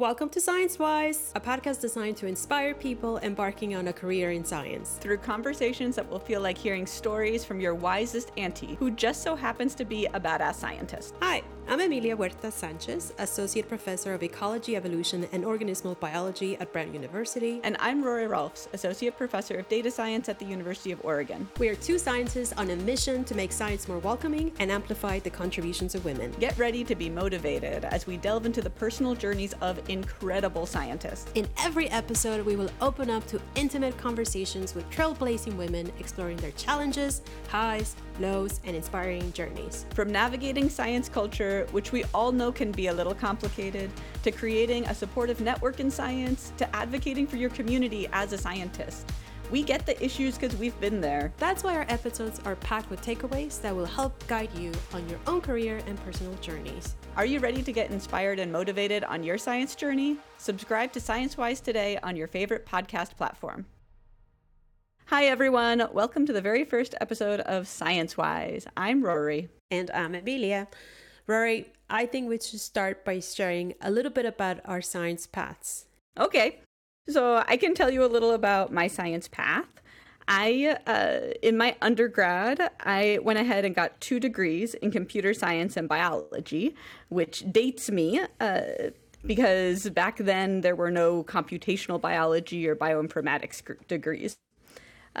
Welcome to Science Wise, a podcast designed to inspire people embarking on a career in science. Through conversations that will feel like hearing stories from your wisest auntie, who just so happens to be a badass scientist. Hi, I'm Emilia Huerta Sanchez, Associate Professor of Ecology, Evolution, and Organismal Biology at Brown University. And I'm Rori Rolfe, Associate Professor of Data Science at the University of Oregon. We are two scientists on a mission to make science more welcoming and amplify the contributions of women. Get ready to be motivated as we delve into the personal journeys of incredible scientists. In every episode, we will open up to intimate conversations with trailblazing women exploring their challenges, highs, lows, and inspiring journeys. From navigating science culture, which we all know can be a little complicated, to creating a supportive network in science, to advocating for your community as a scientist. We get the issues because we've been there. That's why our episodes are packed with takeaways that will help guide you on your own career and personal journeys. Are you ready to get inspired and motivated on your science journey? Subscribe to Science Wise today on your favorite podcast platform. Hi, everyone. Welcome to the very first episode of Science Wise. I'm Rori. And I'm Emilia. Rori, I think we should start by sharing a little bit about our science paths. Okay. So I can tell you a little about my science path. I, uh, in my undergrad, I went ahead and got two degrees in computer science and biology, which dates me uh, because back then there were no computational biology or bioinformatics degrees.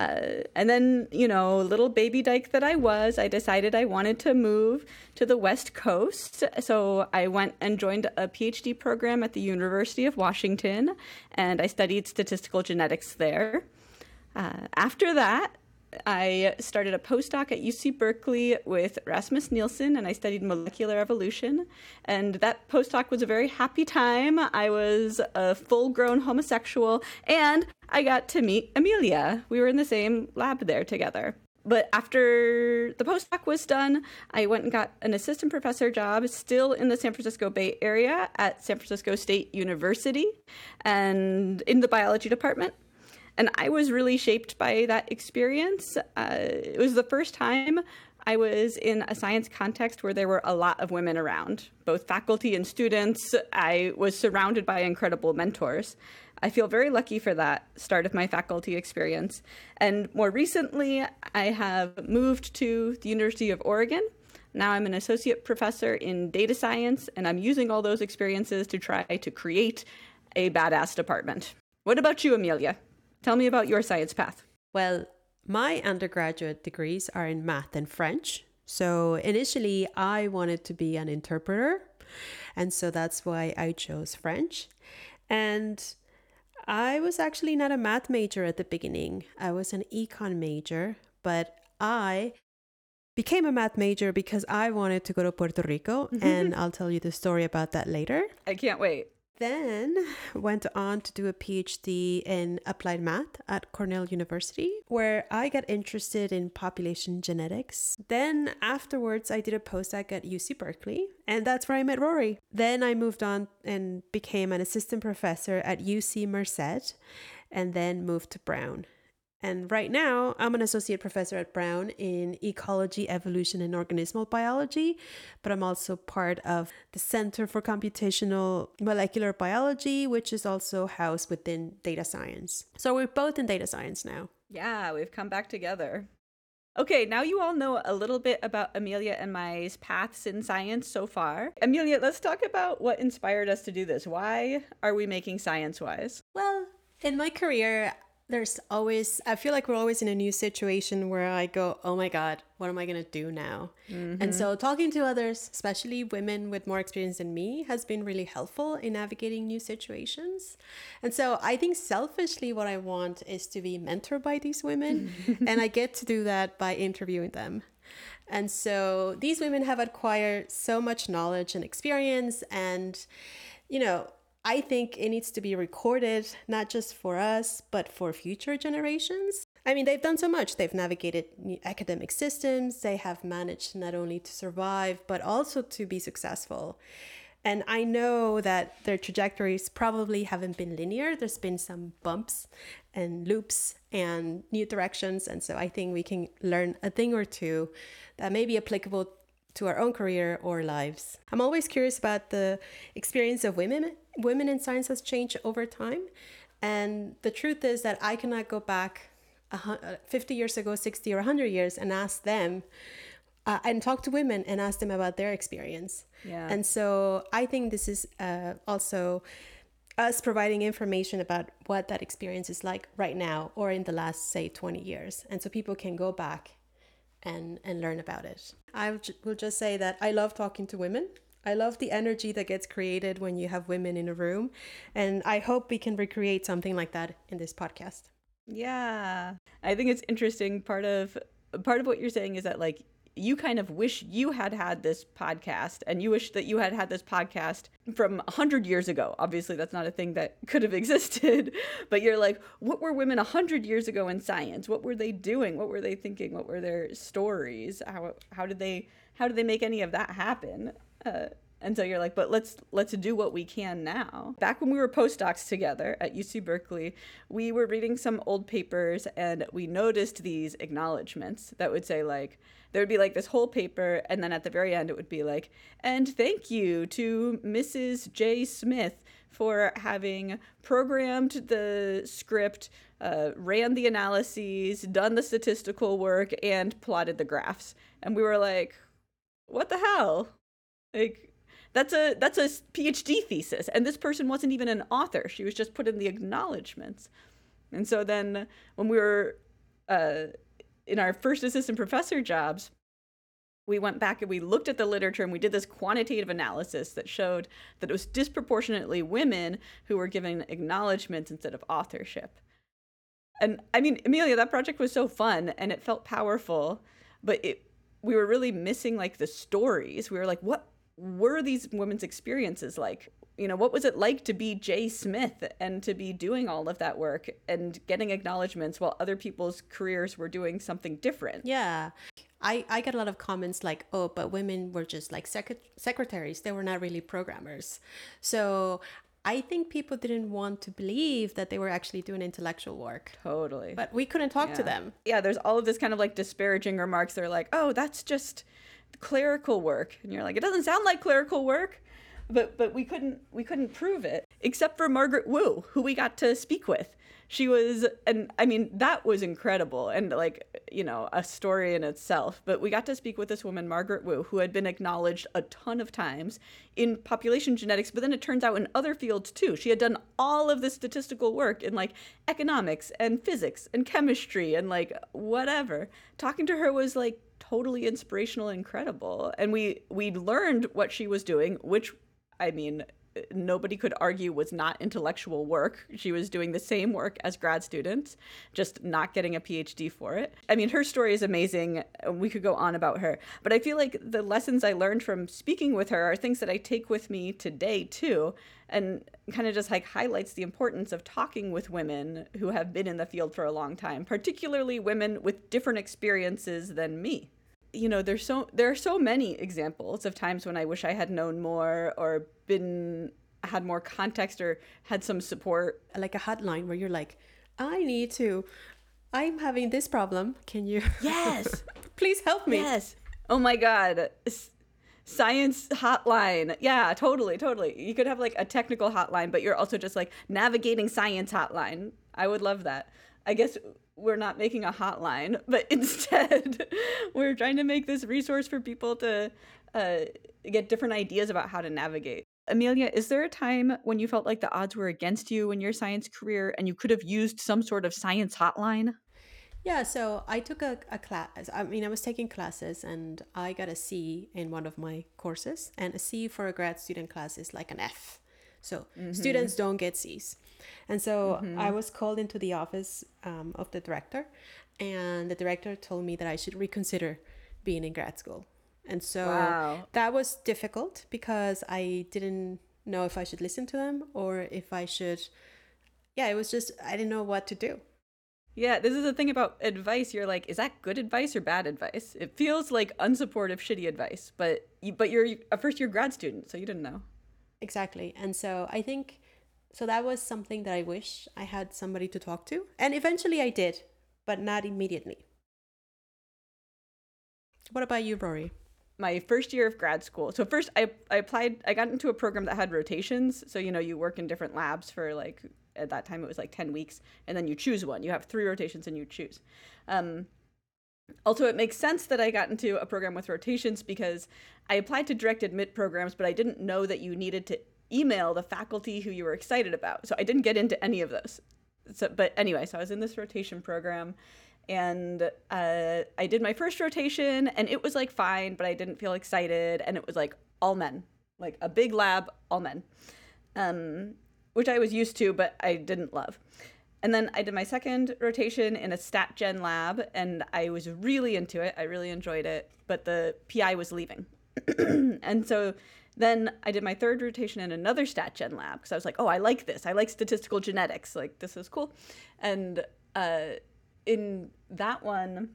Uh, and then, you know, little baby dyke that I was, I decided I wanted to move to the West Coast. So I went and joined a PhD program at the University of Washington, and I studied statistical genetics there. Uh, after that, I started a postdoc at UC Berkeley with Rasmus Nielsen, and I studied molecular evolution. And that postdoc was a very happy time. I was a full grown homosexual, and I got to meet Emilia. We were in the same lab there together. But after the postdoc was done, I went and got an assistant professor job still in the San Francisco Bay Area at San Francisco State University and in the biology department and I was really shaped by that experience. Uh, it was the first time I was in a science context where there were a lot of women around, both faculty and students. I was surrounded by incredible mentors. I feel very lucky for that start of my faculty experience. And more recently, I have moved to the University of Oregon. Now I'm an associate professor in data science, and I'm using all those experiences to try to create a badass department. What about you, Emilia? Tell me about your science path. Well, my undergraduate degrees are in math and French. So initially, I wanted to be an interpreter. And so that's why I chose French. And I was actually not a math major at the beginning, I was an econ major, but I became a math major because I wanted to go to Puerto Rico. Mm-hmm. and I'll tell you the story about that later. I can't wait then went on to do a PhD in applied math at Cornell University, where I got interested in population genetics. Then afterwards, I did a postdoc at UC Berkeley, and that's where I met Rori. Then I moved on and became an assistant professor at UC Merced, and then moved to Brown. And right now, I'm an associate professor at Brown in ecology, evolution, and organismal biology, but I'm also part of the Center for Computational Molecular Biology, which is also housed within data science. So we're both in data science now. Yeah, we've come back together. Okay, now you all know a little bit about Emilia and my paths in science so far. Emilia, let's talk about what inspired us to do this. Why are we making Science Wise? Well, in my career, there's always i feel like we're always in a new situation where i go oh my god what am i going to do now mm-hmm. and so talking to others especially women with more experience than me has been really helpful in navigating new situations and so i think selfishly what i want is to be mentored by these women and i get to do that by interviewing them and so these women have acquired so much knowledge and experience and you know I think it needs to be recorded, not just for us, but for future generations. I mean, they've done so much. They've navigated academic systems, they have managed not only to survive, but also to be successful. And I know that their trajectories probably haven't been linear. There's been some bumps and loops and new directions. And so I think we can learn a thing or two that may be applicable to our own career or lives. I'm always curious about the experience of women women in science has changed over time. And the truth is that I cannot go back 50 years ago, 60 or 100 years and ask them uh, and talk to women and ask them about their experience. Yeah. And so I think this is uh, also us providing information about what that experience is like right now or in the last, say, 20 years. And so people can go back and, and learn about it. I will just say that I love talking to women. I love the energy that gets created when you have women in a room. And I hope we can recreate something like that in this podcast. Yeah. I think it's interesting part of part of what you're saying is that like you kind of wish you had had this podcast and you wish that you had had this podcast from 100 years ago. Obviously, that's not a thing that could have existed, but you're like, what were women 100 years ago in science? What were they doing? What were they thinking? What were their stories? How, how did they how did they make any of that happen? Uh, and so you're like, but let's let's do what we can now. Back when we were postdocs together at UC Berkeley, we were reading some old papers and we noticed these acknowledgments that would say like there would be like this whole paper and then at the very end it would be like, and thank you to Mrs. J. Smith for having programmed the script, uh, ran the analyses, done the statistical work, and plotted the graphs. And we were like, what the hell? Like that's a that's a PhD thesis, and this person wasn't even an author. She was just put in the acknowledgments. And so then when we were uh, in our first assistant professor jobs, we went back and we looked at the literature and we did this quantitative analysis that showed that it was disproportionately women who were given acknowledgments instead of authorship. And I mean, Emilia, that project was so fun and it felt powerful, but it we were really missing like the stories. We were like, what were these women's experiences like? You know, what was it like to be Jay Smith and to be doing all of that work and getting acknowledgments while other people's careers were doing something different? Yeah. I, I get a lot of comments like, oh, but women were just like sec- secretaries. They were not really programmers. So I think people didn't want to believe that they were actually doing intellectual work. Totally. But we couldn't talk yeah. to them. Yeah, there's all of this kind of like disparaging remarks. They're like, oh, that's just clerical work. And you're like it doesn't sound like clerical work. But but we couldn't we couldn't prove it except for Margaret Wu who we got to speak with. She was and I mean that was incredible and like you know a story in itself. But we got to speak with this woman Margaret Wu who had been acknowledged a ton of times in population genetics but then it turns out in other fields too. She had done all of this statistical work in like economics and physics and chemistry and like whatever. Talking to her was like totally inspirational and incredible. And we we learned what she was doing, which I mean, nobody could argue was not intellectual work. She was doing the same work as grad students, just not getting a PhD for it. I mean, her story is amazing. We could go on about her. But I feel like the lessons I learned from speaking with her are things that I take with me today, too, and kind of just like highlights the importance of talking with women who have been in the field for a long time, particularly women with different experiences than me you know there's so there are so many examples of times when i wish i had known more or been had more context or had some support. Like a hotline where you're like i need to i'm having this problem. Can you yes. please help me? Yes. Oh my god. Science hotline. Yeah totally totally. You could have like a technical hotline but you're also just like navigating science hotline. I would love that. I guess we're not making a hotline, but instead we're trying to make this resource for people to uh, get different ideas about how to navigate. Emilia, is there a time when you felt like the odds were against you in your science career and you could have used some sort of science hotline? Yeah, so I took a, a class. I mean, I was taking classes and I got a C in one of my courses, and a C for a grad student class is like an F. So mm-hmm. students don't get C's. And so mm-hmm. I was called into the office um, of the director, and the director told me that I should reconsider being in grad school. And so wow. that was difficult because I didn't know if I should listen to them or if I should. Yeah, it was just, I didn't know what to do. Yeah, this is the thing about advice. You're like, is that good advice or bad advice? It feels like unsupportive, shitty advice, but you, but you're a first year grad student, so you didn't know. Exactly, and so I think so that was something that I wish I had somebody to talk to. And eventually I did, but not immediately. What about you, Rori? my first year of grad school. So first I, I applied I got into a program that had rotations. So you know, you work in different labs for like at that time it was like 10 weeks and then you choose one. You have three rotations and you choose. Um, also, it makes sense that I got into a program with rotations because I applied to direct admit programs, but I didn't know that you needed to email the faculty who you were excited about. So I didn't get into any of those. So, but anyway, so I was in this rotation program and uh, I did my first rotation and it was like fine, but I didn't feel excited. And it was like all men, like a big lab, all men, um, which I was used to, but I didn't love. And then I did my second rotation in a stat gen lab and I was really into it. I really enjoyed it, but the PI was leaving. and so then I did my third rotation in another stat gen lab because I was like, oh, I like this. I like statistical genetics. Like, this is cool. And uh, in that one,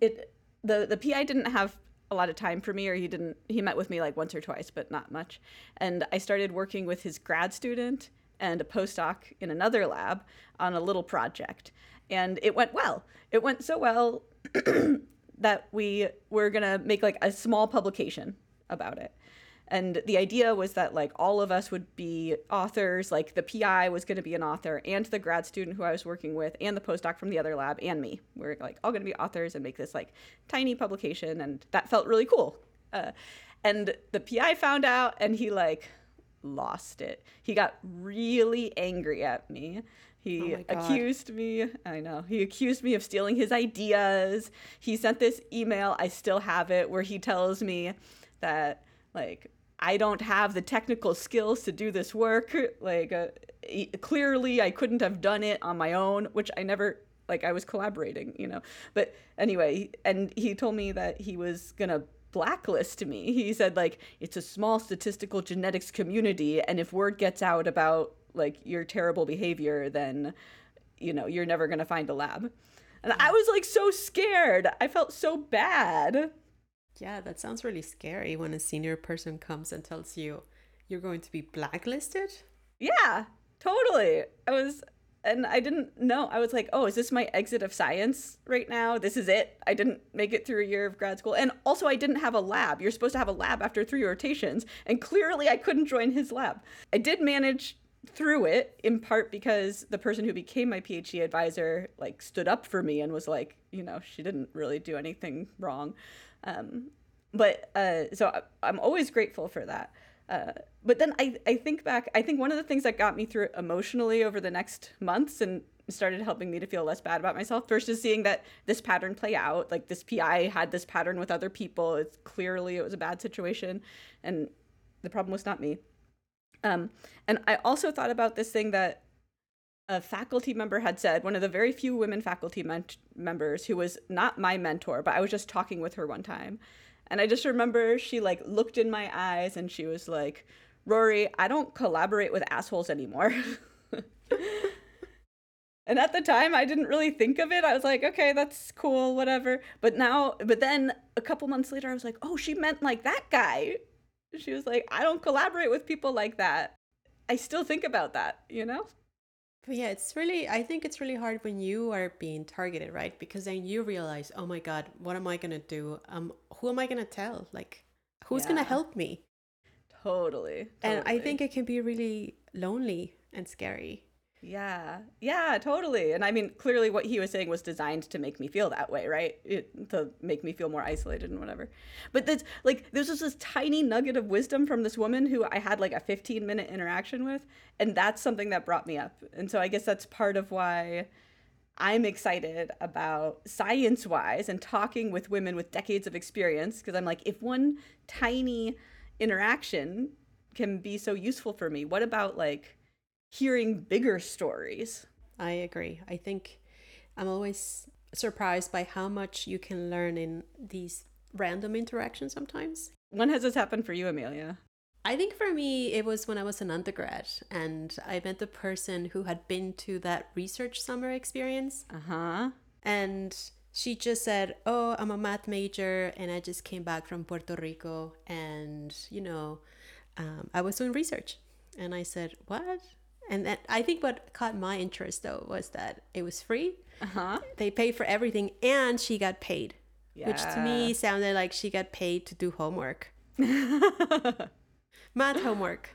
it the the PI didn't have a lot of time for me or he didn't he met with me like once or twice but not much and i started working with his grad student and a postdoc in another lab on a little project. And it went well. It went so well that we were going to make like a small publication about it. And the idea was that like all of us would be authors, like the PI was going to be an author and the grad student who I was working with and the postdoc from the other lab and me. We are like all going to be authors and make this like tiny publication and that felt really cool. Uh, and the PI found out and he like lost it. He got really angry at me. He oh accused me, I know, he accused me of stealing his ideas. He sent this email, I still have it, where he tells me that, like, I don't have the technical skills to do this work. Like, uh, clearly, I couldn't have done it on my own, which I never, like, I was collaborating, you know. But anyway, and he told me that he was gonna blacklist me. He said like it's a small statistical genetics community and if word gets out about like your terrible behavior then you know, you're never going to find a lab. And I was like so scared. I felt so bad. Yeah, that sounds really scary when a senior person comes and tells you you're going to be blacklisted. Yeah, totally. I was and I didn't know. I was like, oh, is this my exit of science right now? This is it. I didn't make it through a year of grad school. And also, I didn't have a lab. You're supposed to have a lab after three rotations. And clearly, I couldn't join his lab. I did manage through it in part because the person who became my PhD advisor like stood up for me and was like, you know, she didn't really do anything wrong. Um, but uh, so I'm always grateful for that. Uh, but then I, I think back, I think one of the things that got me through emotionally over the next months and started helping me to feel less bad about myself first is seeing that this pattern play out. Like this PI had this pattern with other people. It's clearly it was a bad situation and the problem was not me. Um, and I also thought about this thing that a faculty member had said, one of the very few women faculty members who was not my mentor, but I was just talking with her one time. And I just remember she like looked in my eyes and she was like, Rori, I don't collaborate with assholes anymore. and at the time I didn't really think of it. I was like, okay, that's cool, whatever. But now, but then a couple months later, I was like, oh, she meant like that guy. She was like, I don't collaborate with people like that. I still think about that, you know? But yeah, it's really, I think it's really hard when you are being targeted, right? Because then you realize, oh my God, what am I going to do? Um, who am I going to tell? Like, who's yeah. going to help me? Totally, totally. And I think it can be really lonely and scary. Yeah, yeah, totally. And I mean, clearly, what he was saying was designed to make me feel that way, right? It, to make me feel more isolated and whatever. But that's like, there's just this tiny nugget of wisdom from this woman who I had like a 15 minute interaction with. And that's something that brought me up. And so I guess that's part of why I'm excited about science wise and talking with women with decades of experience. Because I'm like, if one tiny interaction can be so useful for me, what about like, hearing bigger stories. I agree. I think I'm always surprised by how much you can learn in these random interactions sometimes. When has this happened for you, Emilia? I think for me, it was when I was an undergrad and I met the person who had been to that research summer experience. Uh huh. And she just said, Oh, I'm a math major and I just came back from Puerto Rico and, you know, um, I was doing research. And I said, What? And then I think what caught my interest though was that it was free. Uh-huh. They paid for everything and she got paid yeah. which to me sounded like she got paid to do homework. math homework.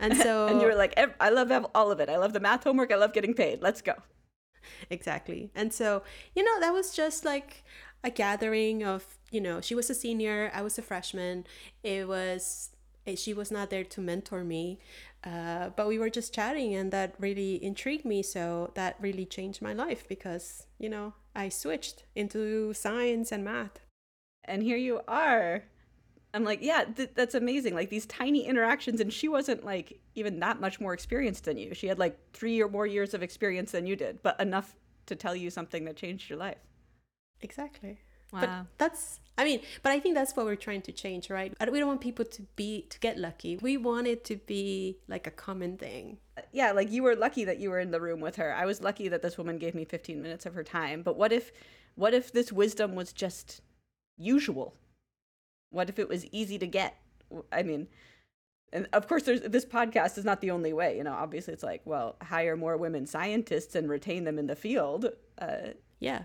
And so And you were like, I love all of it. I love the math homework. I love getting paid. Let's go. Exactly. And so, you know, that was just like a gathering of, you know, she was a senior, I was a freshman. It was eh, she was not there to mentor me uh, but we were just chatting and that really intrigued me. So that really changed my life because you know i switched into science and math. And here you are. I'm like yeah th- that's amazing. Like these tiny interactions. And she wasn't like even that much more experienced than you. She had like three or more years of experience than you did but enough to tell you something that changed your life. Exactly. Wow. But that's I mean, but I think that's what we're trying to change, right? We don't want people to be to get lucky. We want it to be like a common thing. Yeah, like you were lucky that you were in the room with her. I was lucky that this woman gave me 15 minutes of her time. But what if what if this wisdom was just usual? What if it was easy to get? I mean, and of course there's this podcast is not the only way, you know. Obviously it's like, well, hire more women scientists and retain them in the field. Uh, yeah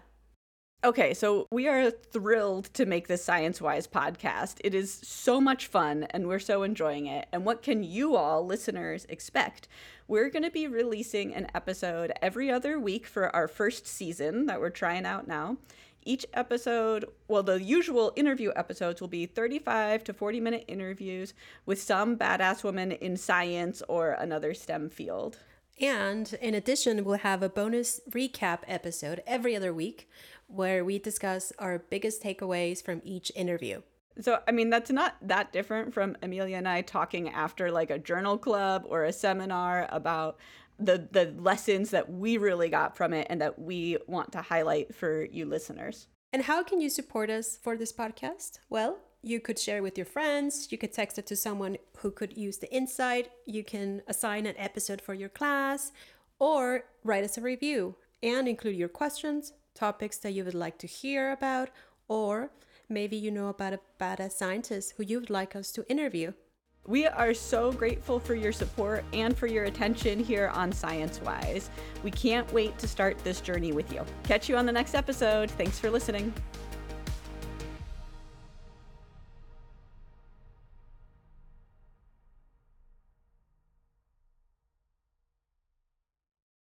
Okay, so we are thrilled to make this Science Wise podcast. It is so much fun and we're so enjoying it. And what can you all, listeners, expect? We're going to be releasing an episode every other week for our first season that we're trying out now. Each episode, well, the usual interview episodes will be 35 to 40 minute interviews with some badass woman in science or another STEM field. And in addition, we'll have a bonus recap episode every other week where we discuss our biggest takeaways from each interview. So, I mean, that's not that different from Emilia and I talking after like a journal club or a seminar about the the lessons that we really got from it and that we want to highlight for you listeners. And how can you support us for this podcast? Well, you could share with your friends, you could text it to someone who could use the insight, you can assign an episode for your class, or write us a review and include your questions, topics that you would like to hear about, or maybe you know about a badass scientist who you would like us to interview. We are so grateful for your support and for your attention here on Science Wise. We can't wait to start this journey with you. Catch you on the next episode. Thanks for listening.